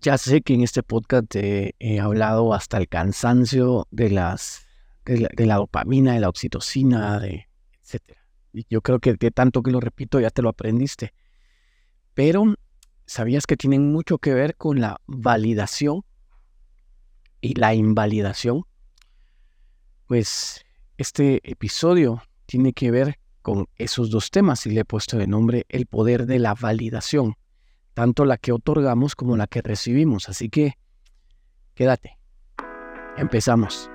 Ya sé que en este podcast he hablado hasta el cansancio de las de la, dopamina, de la oxitocina, de etcétera. Y yo creo que de tanto que lo repito ya te lo aprendiste. Pero ¿sabías que tienen mucho que ver con la validación y la invalidación? Pues este episodio tiene que ver con esos dos temas y le he puesto de nombre el poder de la validación, tanto la que otorgamos como la que recibimos. Así que quédate. Empezamos.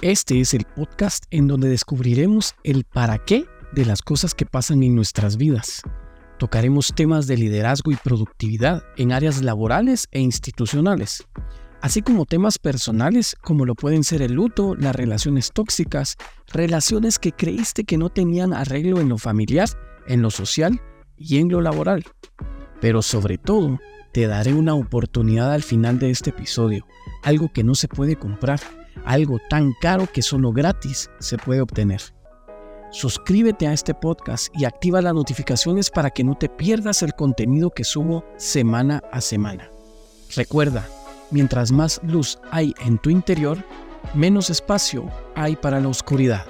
Este es el podcast en donde descubriremos el para qué de las cosas que pasan en nuestras vidas. Tocaremos temas de liderazgo y productividad en áreas laborales e institucionales, así como temas personales como lo pueden ser el luto, las relaciones tóxicas, relaciones que creíste que no tenían arreglo en lo familiar, en lo social y en lo laboral. Pero sobre todo, te daré una oportunidad al final de este episodio, algo que no se puede comprar algo tan caro que solo gratis se puede obtener. Suscríbete a este podcast y activa las notificaciones para que no te pierdas el contenido que subo semana a semana. Recuerda, mientras más luz hay en tu interior, menos espacio hay para la oscuridad.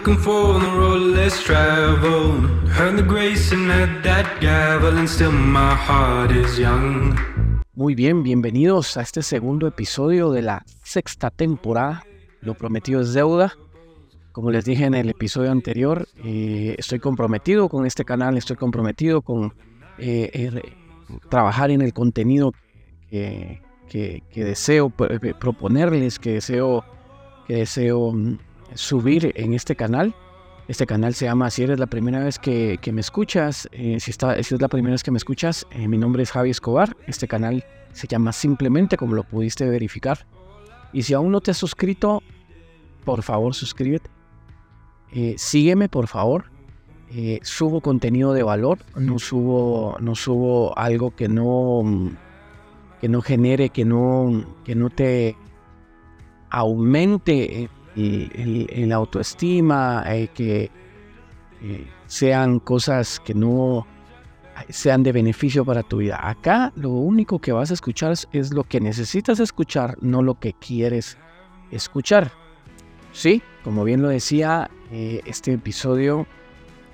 Looking for the road less traveled. Heard the grace and had that gavel, and still my heart is young. Muy bien, bienvenidos a este segundo episodio de la sexta temporada. Lo prometido es deuda. Como les dije en el episodio anterior, eh, estoy comprometido con este canal, estoy comprometido con eh, eh, trabajar en el contenido que, que, que deseo proponerles, que deseo, que deseo mm, subir en este canal. Este canal se llama Si eres la primera vez que, me escuchas, eh, si, está, si es la primera vez que me escuchas, eh, mi nombre es Javi Escobar. Este canal se llama simplemente como lo pudiste verificar. Y si aún no te has suscrito, por favor suscríbete. Eh, sígueme por favor. subo contenido de valor, no subo, no subo algo que no, que no genere, que no, que no te aumente en la autoestima, eh, que eh, sean cosas que no sean de beneficio para tu vida. Acá lo único que vas a escuchar es, lo que necesitas escuchar, no lo que quieres escuchar. Sí, como bien lo decía, eh, este episodio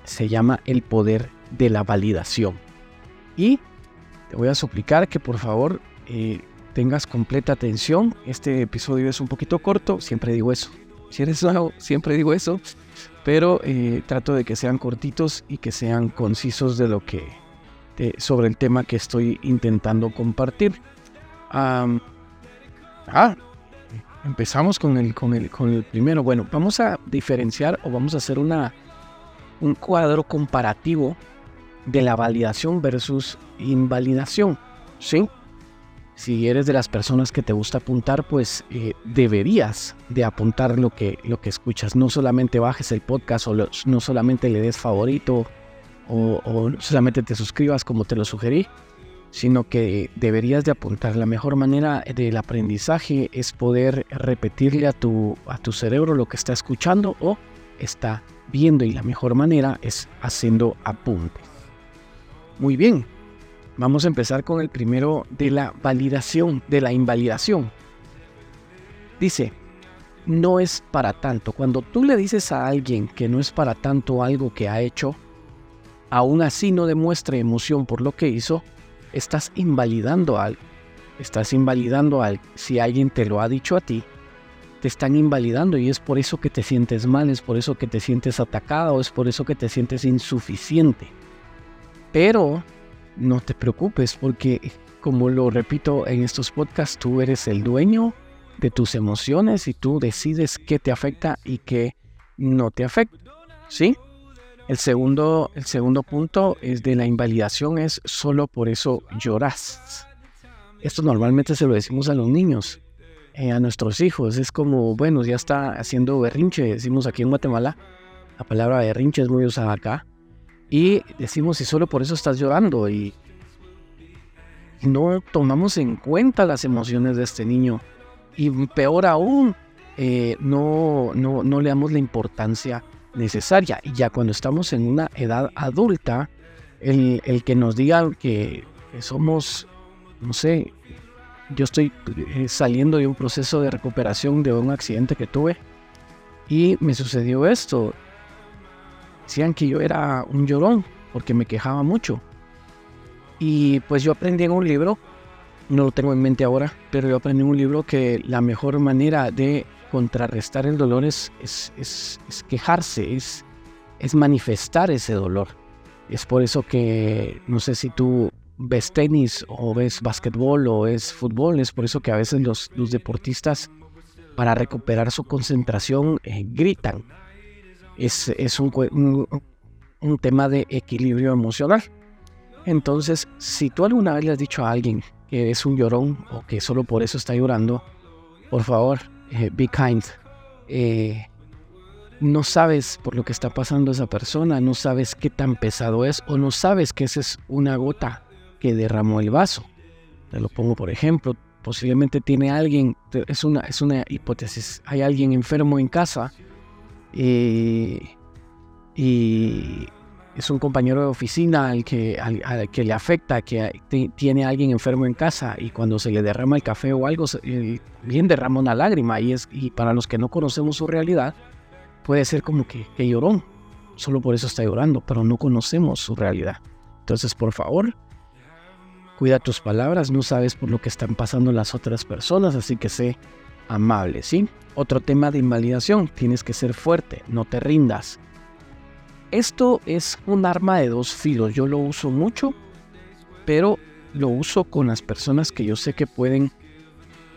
se llama El poder de la validación. Y te voy a suplicar que por favor tengas completa atención. Este episodio es un poquito corto, siempre digo eso. Si eres nuevo, siempre digo eso, pero eh, trato de que sean cortitos y que sean concisos de lo que sobre el tema que estoy intentando compartir. ah, empezamos con el, con, el, con el primero. Bueno, vamos a diferenciar o vamos a hacer una, un cuadro comparativo de la validación versus invalidación. ¿Sí? Si eres de las personas que te gusta apuntar, pues eh, deberías de apuntar lo que, lo que escuchas. No solamente bajes el podcast o no solamente le des favorito o, o, solamente te suscribas como te lo sugerí, sino que deberías de apuntar. La mejor manera del aprendizaje es poder repetirle a tu, a tu cerebro lo que está escuchando o está viendo y la mejor manera es haciendo apuntes. Muy bien, Vamos a empezar con el primero de la validación, de la invalidación. Dice, no es para tanto. Cuando tú le dices a alguien que no es para tanto algo que ha hecho, aún así no demuestre emoción por lo que hizo, estás invalidando algo. Estás invalidando algo. Si alguien te lo ha dicho a ti, te están invalidando y es por eso que te sientes mal, es por eso que te sientes atacado, es por eso que te sientes insuficiente. Pero no te preocupes porque, como lo repito en estos podcasts, tú eres el dueño de tus emociones y tú decides qué te afecta y qué no te afecta. ¿Sí? El segundo, el segundo punto es de la invalidación es solo por eso lloras. Esto normalmente se lo decimos a los niños, eh, a nuestros hijos. Es como, bueno, ya está haciendo berrinche, decimos aquí en Guatemala. La palabra berrinche es muy usada acá. Y decimos, si solo por eso estás llorando. Y no tomamos en cuenta las emociones de este niño. Y peor aún, eh, no, no, no le damos la importancia necesaria. Y ya cuando estamos en una edad adulta, el, que nos diga que, somos, no sé, yo estoy eh, saliendo de un proceso de recuperación de un accidente que tuve y me sucedió esto. Decían que yo era un llorón porque me quejaba mucho. Y pues yo aprendí en un libro, no lo tengo en mente ahora, pero yo aprendí en un libro que la mejor manera de contrarrestar el dolor es, es, quejarse, es, es manifestar ese dolor. Es por eso que no sé si tú ves tenis o ves básquetbol o es fútbol, es por eso que a veces los, los deportistas para recuperar su concentración eh, gritan. Es, es un, un, tema de equilibrio emocional. Entonces, si tú alguna vez le has dicho a alguien que es un llorón o que solo por eso está llorando, por favor, eh, be kind. Eh, no sabes por lo que está pasando esa persona, no sabes qué tan pesado es o no sabes que esa es una gota que derramó el vaso. Te lo pongo por ejemplo, posiblemente tiene alguien, es una, es una hipótesis, hay alguien enfermo en casa eh, y es un compañero de oficina al que, al, que le afecta, que tiene alguien enfermo en casa y cuando se le derrama el café o algo, bien derrama una lágrima y, es, y para los que no conocemos su realidad, puede ser como que, que lloró, solo por eso está llorando, pero no conocemos su realidad. Entonces, por favor, cuida tus palabras, no sabes por lo que están pasando las otras personas, así que sé amable, ¿sí? Otro tema de invalidación, tienes que ser fuerte, no te rindas. Esto es un arma de dos filos, yo lo uso mucho, pero lo uso con las personas que yo sé que pueden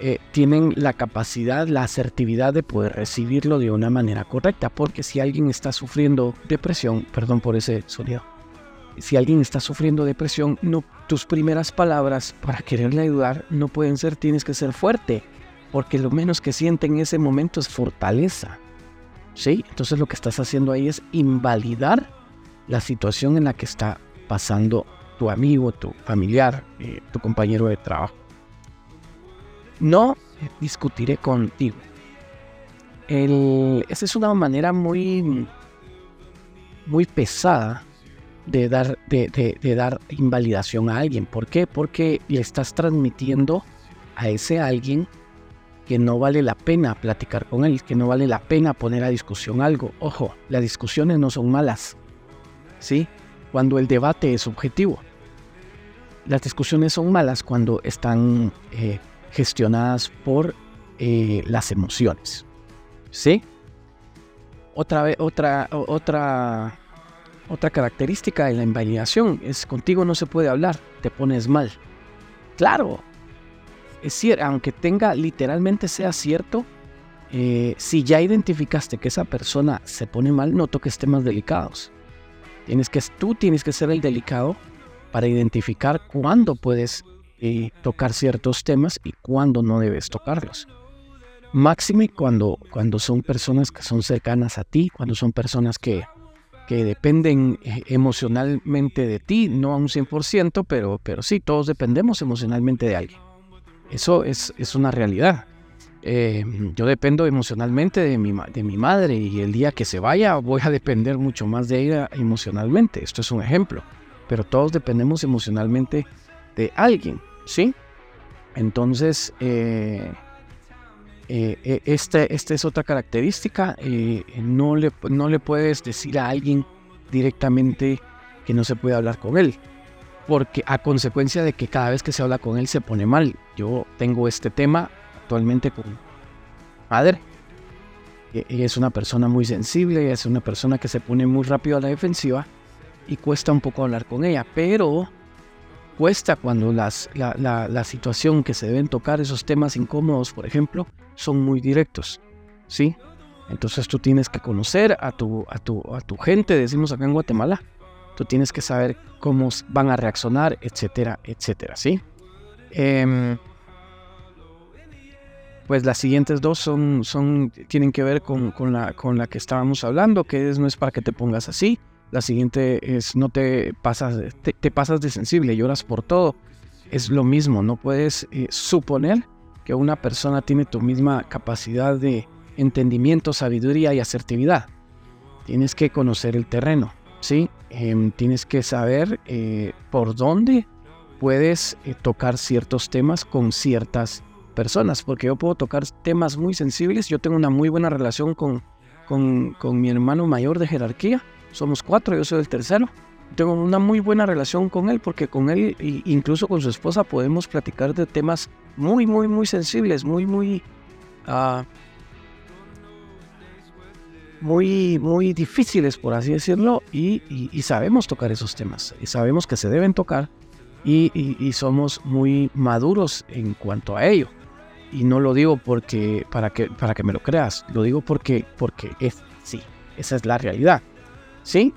eh, tienen la capacidad, la asertividad de poder recibirlo de una manera correcta. Porque si alguien está sufriendo depresión, perdón por ese sonido, si alguien está sufriendo depresión, no, tus primeras palabras para quererle ayudar no pueden ser tienes que ser fuerte, porque lo menos que siente en ese momento es fortaleza. ¿Sí? Entonces lo que estás haciendo ahí es invalidar la situación en la que está pasando tu amigo, tu familiar, eh, tu compañero de trabajo. No discutiré contigo. esa es una manera muy, muy pesada de dar, de, dar invalidación a alguien. ¿Por qué? Porque le estás transmitiendo a ese alguien que no vale la pena platicar con él, que no vale la pena poner a discusión algo. Ojo, las discusiones no son malas, ¿sí? Cuando el debate es objetivo. Las discusiones son malas cuando están eh, gestionadas por eh, las emociones. ¿Sí? Otra, otra, otra, otra característica de la invalidación es contigo no se puede hablar, te pones mal. Claro, es cierto, aunque tenga literalmente sea cierto, eh, si ya identificaste que esa persona se pone mal, no toques temas delicados. Tienes que, tú tienes que ser el delicado para identificar cuándo puedes tocar ciertos temas y cuándo no debes tocarlos. Máxime cuando, cuando son personas que son cercanas a ti, cuando son personas que, que dependen eh, emocionalmente de ti, no a un 100%, pero, pero sí, todos dependemos emocionalmente de alguien. Eso es, es una realidad. Eh, yo dependo emocionalmente de mi, de mi madre y el día que se vaya voy a depender mucho más de ella emocionalmente. Esto es un ejemplo. Pero todos dependemos emocionalmente de alguien. ¿sí? Entonces, eh, eh, eh, esta, esta, es otra característica. no, le, no le puedes decir a alguien directamente que no se puede hablar con él. Porque a consecuencia de que cada vez que se habla con él se pone mal. Yo tengo este tema actualmente con madre. Ella es una persona muy sensible, es una persona que se pone muy rápido a la defensiva y cuesta un poco hablar con ella. Pero cuesta cuando las, la, situación que se deben tocar, esos temas incómodos, por ejemplo, son muy directos, ¿sí? Entonces tú tienes que conocer a tu, a tu, a tu gente, decimos acá en Guatemala, tú tienes que saber cómo van a reaccionar, etcétera, etcétera, ¿sí? Em, pues las siguientes dos son, son, tienen que ver con, con, la, con la que estábamos hablando, que es, no es para que te pongas así, la siguiente es no te pasas, te, pasas de sensible, lloras por todo. es lo mismo, no puedes eh, suponer que una persona tiene tu misma capacidad de entendimiento, sabiduría y asertividad. Tienes que conocer el terreno, ¿sí? Em, tienes que saber eh, por dónde puedes eh, tocar ciertos temas con ciertas personas, porque yo puedo tocar temas muy sensibles. Yo tengo una muy buena relación con, con, mi hermano mayor de jerarquía. Somos cuatro, yo soy el tercero tengo una muy buena relación con él porque con él e incluso con su esposa podemos platicar de temas muy, muy, muy sensibles, muy, muy, uh, muy, muy difíciles, por así decirlo, y, y, sabemos tocar esos temas, y sabemos que se deben tocar, y, y, somos muy maduros en cuanto a ello. Y no lo digo porque, para, que, para que me lo creas, lo digo porque, porque es, sí, esa es la realidad. ¿Sí?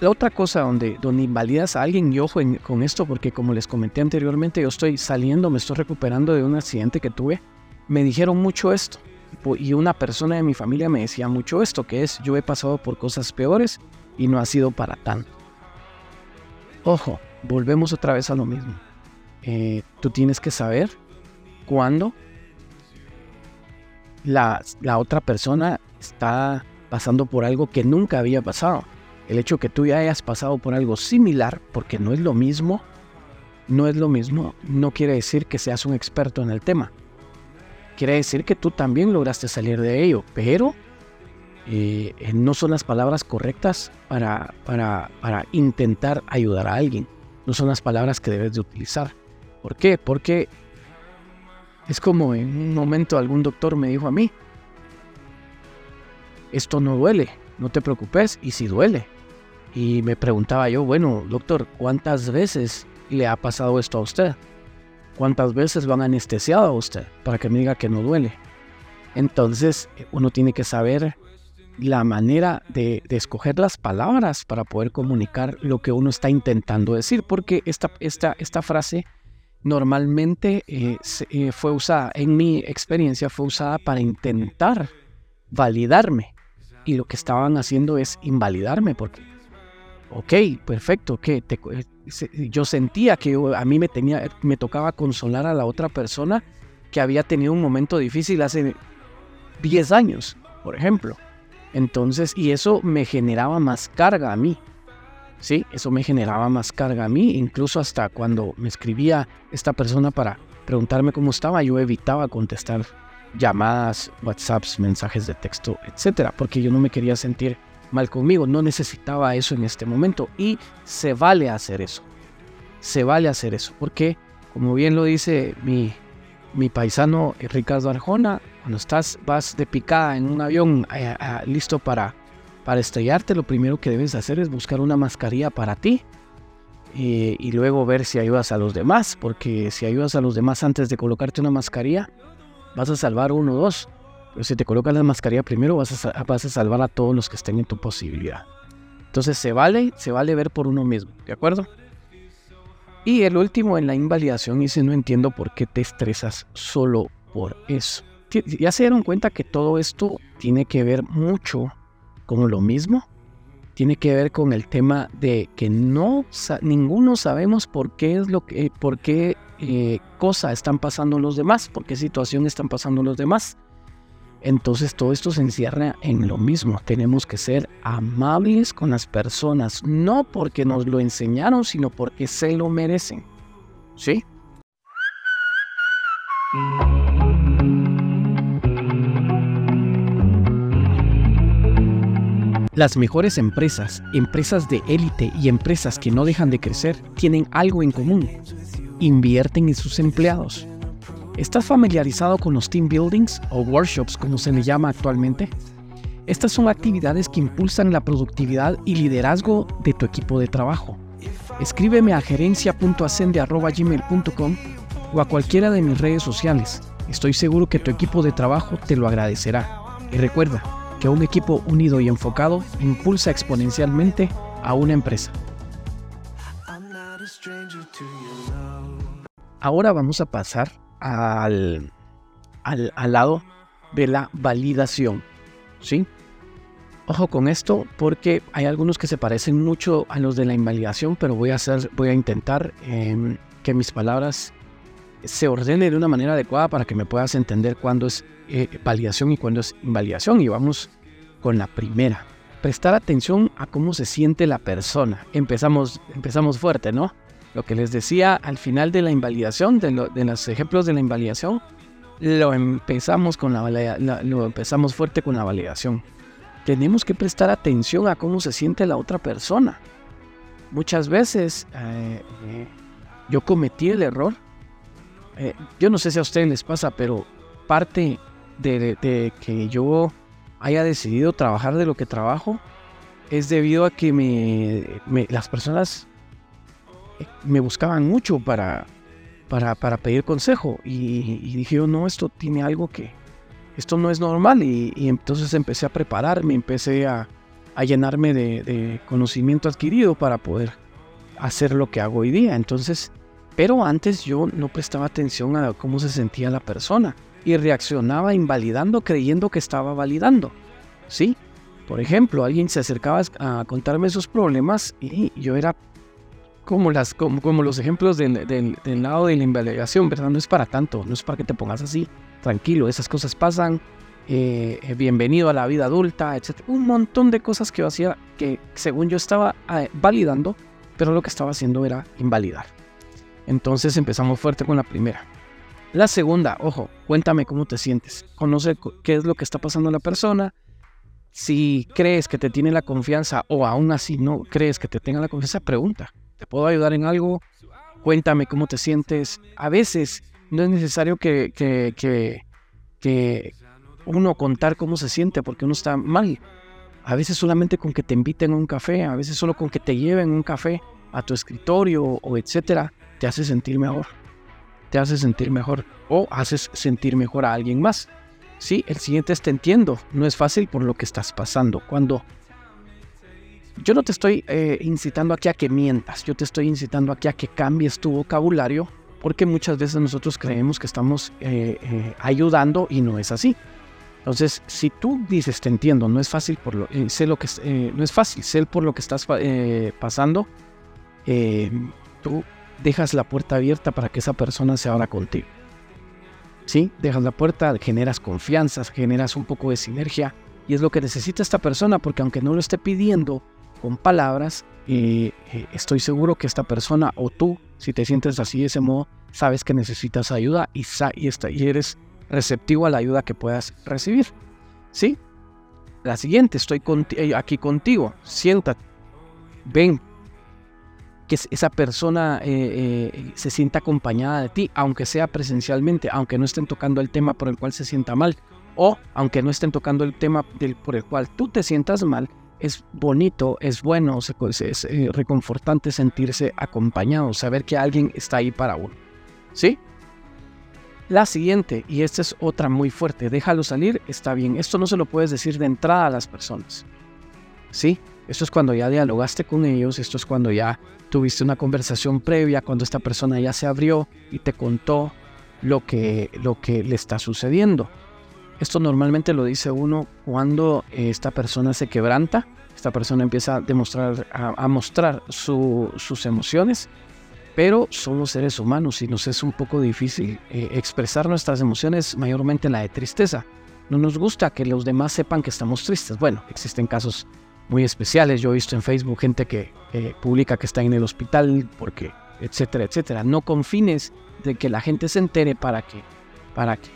La otra cosa donde, donde invalidas a alguien, y ojo con esto, porque como les comenté anteriormente, yo estoy saliendo, me estoy recuperando de un accidente que tuve, me dijeron mucho esto. Y una persona de mi familia me decía mucho esto, que es, yo he pasado por cosas peores y no ha sido para tanto. Ojo, volvemos otra vez a lo mismo. Eh, tú tienes que saber cuándo la, la otra persona está pasando por algo que nunca había pasado el hecho que tú ya hayas pasado por algo similar, porque no es lo mismo, no es lo mismo, no quiere decir que seas un experto en el tema. Quiere decir que tú también lograste salir de ello, pero eh, no son las palabras correctas para, para, para intentar ayudar a alguien. No son las palabras que debes de utilizar. ¿Por qué? Porque es como en un momento algún doctor me dijo a mí, esto no duele, no te preocupes, y si duele, y me preguntaba yo, bueno, doctor, ¿cuántas veces le ha pasado esto a usted? ¿Cuántas veces lo han anestesiado a usted para que me diga que no duele? Entonces, uno tiene que saber la manera de, escoger las palabras para poder comunicar lo que uno está intentando decir, porque esta, esta, esta frase normalmente eh, eh, fue usada, en mi experiencia, fue usada para intentar validarme. Y lo que estaban haciendo es invalidarme, porque ok, perfecto, que eh, yo sentía que a mí me, tenía, me tocaba consolar a la otra persona que había tenido un momento difícil hace 10 años, por ejemplo. Entonces, y eso me generaba más carga a mí. Sí, eso me generaba más carga a mí, incluso hasta cuando me escribía esta persona para preguntarme cómo estaba, yo evitaba contestar llamadas, WhatsApps, mensajes de texto, etcétera, porque yo no me quería sentir mal conmigo, no necesitaba eso en este momento y se vale hacer eso. Se vale hacer eso, porque como bien lo dice mi, mi paisano Ricardo Arjona, cuando estás, vas de picada en un avión eh, eh, listo para, para estrellarte, lo primero que debes hacer es buscar una mascarilla para ti y, y luego ver si ayudas a los demás, porque si ayudas a los demás antes de colocarte una mascarilla, vas a salvar uno o dos si te colocas la mascarilla primero, vas a, vas a salvar a todos los que estén en tu posibilidad. Entonces se vale, se vale ver por uno mismo, ¿de acuerdo? Y el último en la invalidación dice, no entiendo por qué te estresas solo por eso. Ya se dieron cuenta que todo esto tiene que ver mucho con lo mismo. Tiene que ver con el tema de que no ninguno sabemos por qué es lo que, por qué eh, cosa están pasando los demás, por qué situación están pasando los demás. Entonces todo esto se encierra en lo mismo. Tenemos que ser amables con las personas, no porque nos lo enseñaron, sino porque se lo merecen. ¿Sí? Las mejores empresas, empresas de élite y empresas que no dejan de crecer tienen algo en común. Invierten en sus empleados ¿Estás familiarizado con los team buildings o workshops como se le llama actualmente? Estas son actividades que impulsan la productividad y liderazgo de tu equipo de trabajo. Escríbeme a gerencia.ascende.gmail.com o a cualquiera de mis redes sociales. Estoy seguro que tu equipo de trabajo te lo agradecerá. Y recuerda que un equipo unido y enfocado impulsa exponencialmente a una empresa. Ahora vamos a pasar al, al, lado de la validación. ¿Sí? Ojo con esto porque hay algunos que se parecen mucho a los de la invalidación, pero voy a, hacer, voy a intentar em, que mis palabras se ordenen de una manera adecuada para que me puedas entender cuándo es eh, validación y cuándo es invalidación. Y vamos con la primera. Prestar atención a cómo se siente la persona. Empezamos, empezamos fuerte, ¿no? Lo que les decía al final de la invalidación, de, los ejemplos de la invalidación, lo empezamos, con la, lo empezamos fuerte con la validación. Tenemos que prestar atención a cómo se siente la otra persona. Muchas veces eh, yo cometí el error. Eh, yo no sé si a ustedes les pasa, pero parte de, que yo haya decidido trabajar de lo que trabajo es debido a que me, las personas me buscaban mucho para, para, pedir consejo y, dije no, esto tiene algo que, esto no es normal y, entonces empecé a prepararme, empecé a, llenarme de, conocimiento adquirido para poder hacer lo que hago hoy día. Entonces, pero antes yo no prestaba atención a cómo se sentía la persona y reaccionaba invalidando creyendo que estaba validando. ¿Sí? Por ejemplo, alguien se acercaba a contarme sus problemas y yo era como, las, como, los ejemplos del, lado de la invalidación, ¿verdad? No es para tanto, no es para que te pongas así, tranquilo, esas cosas pasan, eh, eh, bienvenido a la vida adulta, etc. Un montón de cosas que yo hacía que según yo estaba eh, validando, pero lo que estaba haciendo era invalidar. Entonces empezamos fuerte con la primera. La segunda, ojo, cuéntame cómo te sientes, conoce qué es lo que está pasando a la persona, si crees que te tiene la confianza o aún así no crees que te tenga la confianza, pregunta. ¿Te puedo ayudar en algo? Cuéntame cómo te sientes. A veces no es necesario que, uno contar cómo se siente porque uno está mal. A veces solamente con que te inviten a un café, a veces solo con que te lleven un café a tu escritorio o etcétera, te hace sentir mejor. Te hace sentir mejor o haces sentir mejor a alguien más. Sí, el siguiente es te entiendo. No es fácil por lo que estás pasando. Cuando yo no te estoy eh, incitando aquí a que mientas, yo te estoy incitando aquí a que cambies tu vocabulario, porque muchas veces nosotros creemos que estamos eh, eh, ayudando y no es así. Entonces, si tú dices, te entiendo, no es fácil por lo, sé lo que no es fácil, sé por lo que estás pasando, tú dejas la puerta abierta para que esa persona se abra contigo. ¿Sí? Dejas la puerta, generas confianza, generas un poco de sinergia y es lo que necesita esta persona porque aunque no lo esté pidiendo, con palabras, eh, eh, estoy seguro que esta persona o tú, si te sientes así de ese modo, sabes que necesitas ayuda y, y, y eres receptivo a la ayuda que puedas recibir. ¿Sí? La siguiente, estoy eh, aquí contigo, siéntate, ven, que esa persona se sienta acompañada de ti, aunque sea presencialmente, aunque no estén tocando el tema por el cual se sienta mal, o aunque no estén tocando el tema por el cual tú te sientas mal, es bonito, es bueno, es, eh, reconfortante sentirse acompañado, saber que alguien está ahí para uno. ¿Sí? La siguiente, y esta es otra muy fuerte, déjalo salir, está bien. Esto no se lo puedes decir de entrada a las personas. ¿Sí? Esto es cuando ya dialogaste con ellos, esto es cuando ya tuviste una conversación previa, cuando esta persona ya se abrió y te contó lo que, lo que le está sucediendo. Esto normalmente lo dice uno cuando esta persona se quebranta, esta persona empieza a demostrar, a, mostrar sus emociones, pero somos seres humanos y nos es un poco difícil eh, expresar nuestras emociones, mayormente la de tristeza. No nos gusta que los demás sepan que estamos tristes. Bueno, existen casos muy especiales. Yo he visto en Facebook gente que publica que está en el hospital porque, etcétera, etcétera. No confines de que la gente se entere para que, para que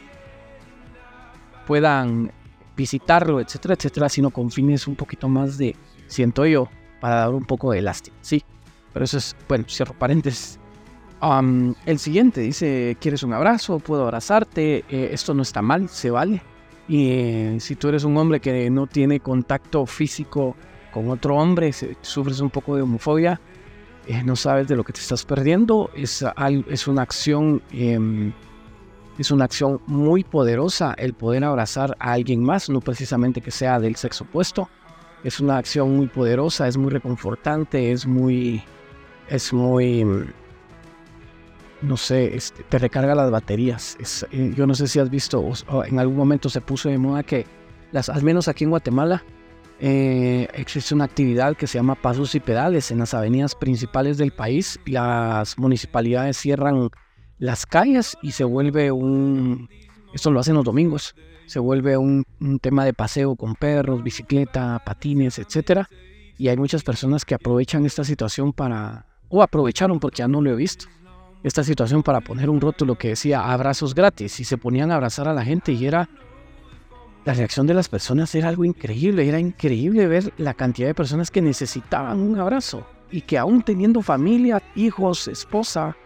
puedan visitarlo, etcétera, etcétera, sino con fines un poquito más de, siento yo, para dar un poco de lástima, ¿sí? Pero eso es, bueno, cierro paréntesis. el siguiente dice, ¿quieres un abrazo? ¿Puedo abrazarte? Eh, esto no está mal, se vale. Y eh, si tú eres un hombre que no tiene contacto físico con otro hombre, sufres un poco de homofobia, eh, no sabes de lo que te estás perdiendo, es, es una acción em, es una acción muy poderosa el poder abrazar a alguien más, no precisamente que sea del sexo opuesto. Es una acción muy poderosa, es muy reconfortante, es muy, es muy, no sé, este, te recarga las baterías. Eh, yo no sé si has visto, en algún momento se puso de moda que, las, al menos aquí en Guatemala, Eh, existe una actividad que se llama pasos y pedales en las avenidas principales del país. Las municipalidades cierran las calles y se vuelve un, esto lo hacen los domingos, se vuelve un, tema de paseo con perros, bicicleta, patines, etc. Y hay muchas personas que aprovechan esta situación para, o aprovecharon porque ya no lo he visto, esta situación para poner un rótulo que decía abrazos gratis y se ponían a abrazar a la gente y era la reacción de las personas era algo increíble, era increíble ver la cantidad de personas que necesitaban un abrazo y que aún teniendo familia, hijos, esposa,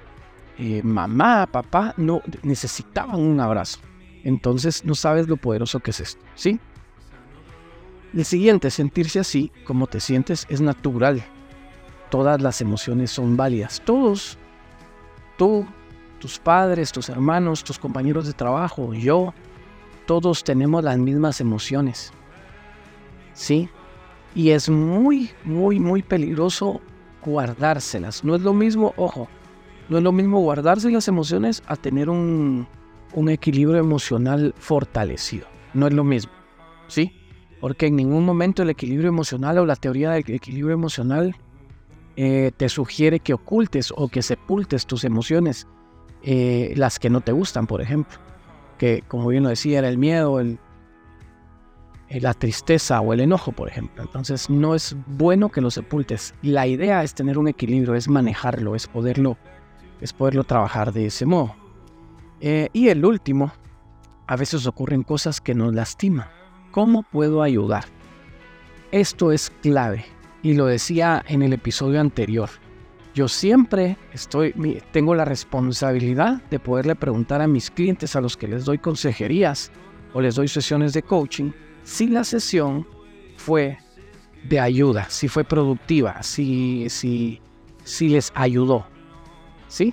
eh, mamá, papá, no necesitaban un abrazo. Entonces no sabes lo poderoso que es esto, ¿sí? El siguiente, sentirse así como te sientes es natural. Todas las emociones son válidas. Todos, tú, tus padres, tus hermanos, tus compañeros de trabajo, yo, todos tenemos las mismas emociones. ¿Sí? Y es muy, muy, muy peligroso guardárselas. No es lo mismo, ojo, no es lo mismo guardarse las emociones a tener un, equilibrio emocional fortalecido. No es lo mismo. ¿Sí? Porque en ningún momento el equilibrio emocional o la teoría del equilibrio emocional eh, te sugiere que ocultes o que sepultes tus emociones, eh, las que no te gustan, por ejemplo que como bien lo decía, era el miedo, el, la tristeza o el enojo, por ejemplo. Entonces no es bueno que lo sepultes. La idea es tener un equilibrio, es manejarlo, es poderlo, es poderlo trabajar de ese modo. Eh, y el último, a veces ocurren cosas que nos lastiman. ¿Cómo puedo ayudar? Esto es clave y lo decía en el episodio anterior. Yo siempre estoy, tengo la responsabilidad de poderle preguntar a mis clientes a los que les doy consejerías o les doy sesiones de coaching si la sesión fue de ayuda, si fue productiva, si, si, si les ayudó. ¿Sí?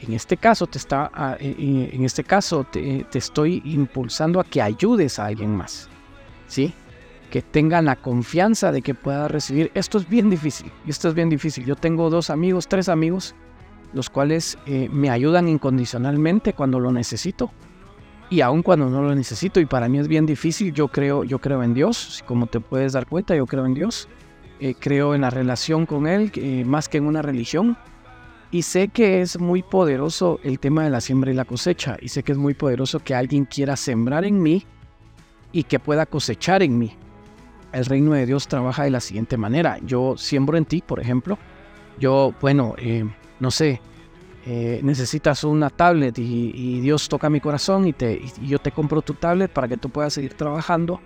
En este caso te está, ah, en este caso te, te estoy impulsando a que ayudes a alguien más. ¿Sí? que tengan la confianza de que pueda recibir. Esto es bien difícil, esto es bien difícil. Yo tengo dos amigos, tres amigos, los cuales eh, me ayudan incondicionalmente cuando lo necesito y aun cuando no lo necesito. Y para mí es bien difícil. Yo creo, yo creo en Dios, como te puedes dar cuenta, yo creo en Dios. Eh, creo en la relación con Él eh, más que en una religión. Y sé que es muy poderoso el tema de la siembra y la cosecha. Y sé que es muy poderoso que alguien quiera sembrar en mí y que pueda cosechar en mí el reino de Dios trabaja de la siguiente manera. Yo siembro en ti, por ejemplo. Yo, bueno, eh, no sé, eh, necesitas una tablet y, Dios toca mi corazón y, te, y yo te compro tu tablet para que tú puedas seguir trabajando.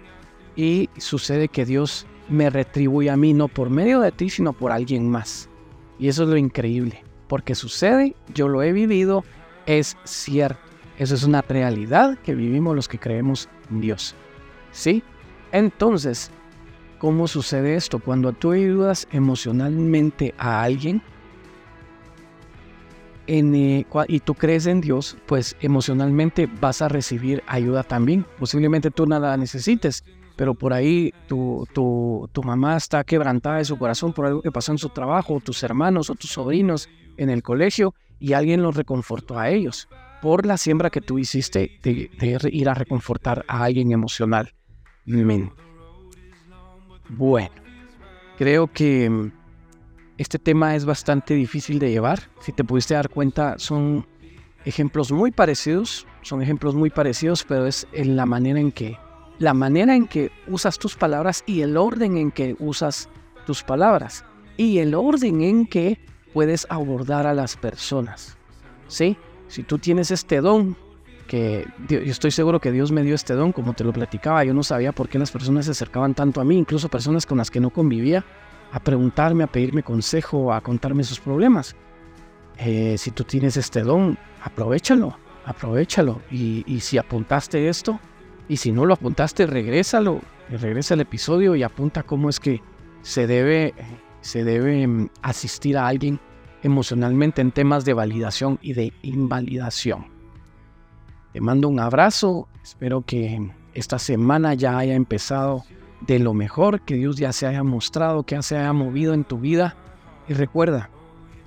Y sucede que Dios me retribuye a mí no por medio de ti, sino por alguien más. Y eso es lo increíble. Porque sucede, yo lo he vivido, es cierto. Eso es una realidad que vivimos los que creemos en Dios. ¿Sí? Entonces, ¿Cómo sucede esto? Cuando tú ayudas emocionalmente a alguien eh, y tú crees en Dios, pues emocionalmente vas a recibir ayuda también. Posiblemente tú nada necesites, pero por ahí tu, tu, mamá está quebrantada de su corazón por algo que pasó en su trabajo, o tus hermanos o tus sobrinos en el colegio, y alguien los reconfortó a ellos por la siembra que tú hiciste de, ir a reconfortar a alguien emocionalmente. Bueno, creo que mm, este tema es bastante difícil de llevar. Si te pudiste dar cuenta, son ejemplos muy parecidos, son ejemplos muy parecidos, pero es en la manera en que la manera en que usas tus palabras y el orden en que usas tus palabras y el orden en que puedes abordar a las personas. ¿Sí? Si tú tienes este don que yo estoy seguro que Dios me dio este don, como te lo platicaba, yo no sabía por qué las personas se acercaban tanto a mí, incluso personas con las que no convivía, a preguntarme, a pedirme consejo, a contarme sus problemas. Eh, si tú tienes este don, aprovechalo, aprovechalo. Y, y, si apuntaste esto, y si no lo apuntaste, regrésalo, regresa al episodio y apunta cómo es que se debe, se debe mm, asistir a alguien emocionalmente en temas de validación y de invalidación. Te mando un abrazo. Espero que esta semana ya haya empezado de lo mejor, que Dios ya se haya mostrado, que ya se haya movido en tu vida. Y recuerda,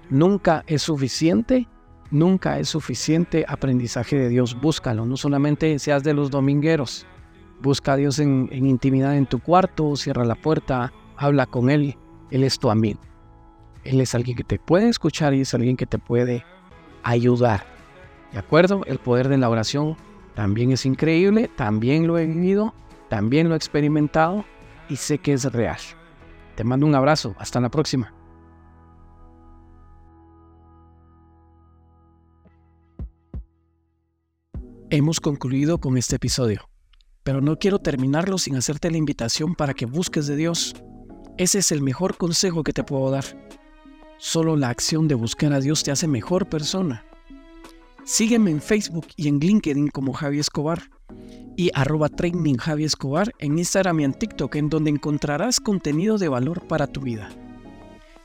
nunca es suficiente, nunca es suficiente aprendizaje de Dios. Búscalo, no solamente seas de los domingueros. Busca a Dios en, en intimidad en tu cuarto, cierra la puerta, habla con Él. Él es tu amigo. Él es alguien que te puede escuchar y es alguien que te puede ayudar. ¿De acuerdo? El poder de la oración también es increíble, también lo he vivido, también lo he experimentado y sé que es real. Te mando un abrazo, hasta la próxima. Hemos concluido con este episodio, pero no quiero terminarlo sin hacerte la invitación para que busques de Dios. Ese es el mejor consejo que te puedo dar. Solo la acción de buscar a Dios te hace mejor persona. Sígueme en Facebook y en LinkedIn como Javi Escobar y arroba training Javi Escobar en Instagram y en TikTok en donde encontrarás contenido de valor para tu vida.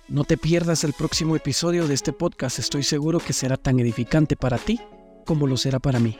No te pierdas el próximo episodio de este podcast, estoy seguro que será tan edificante para ti como lo será para mí.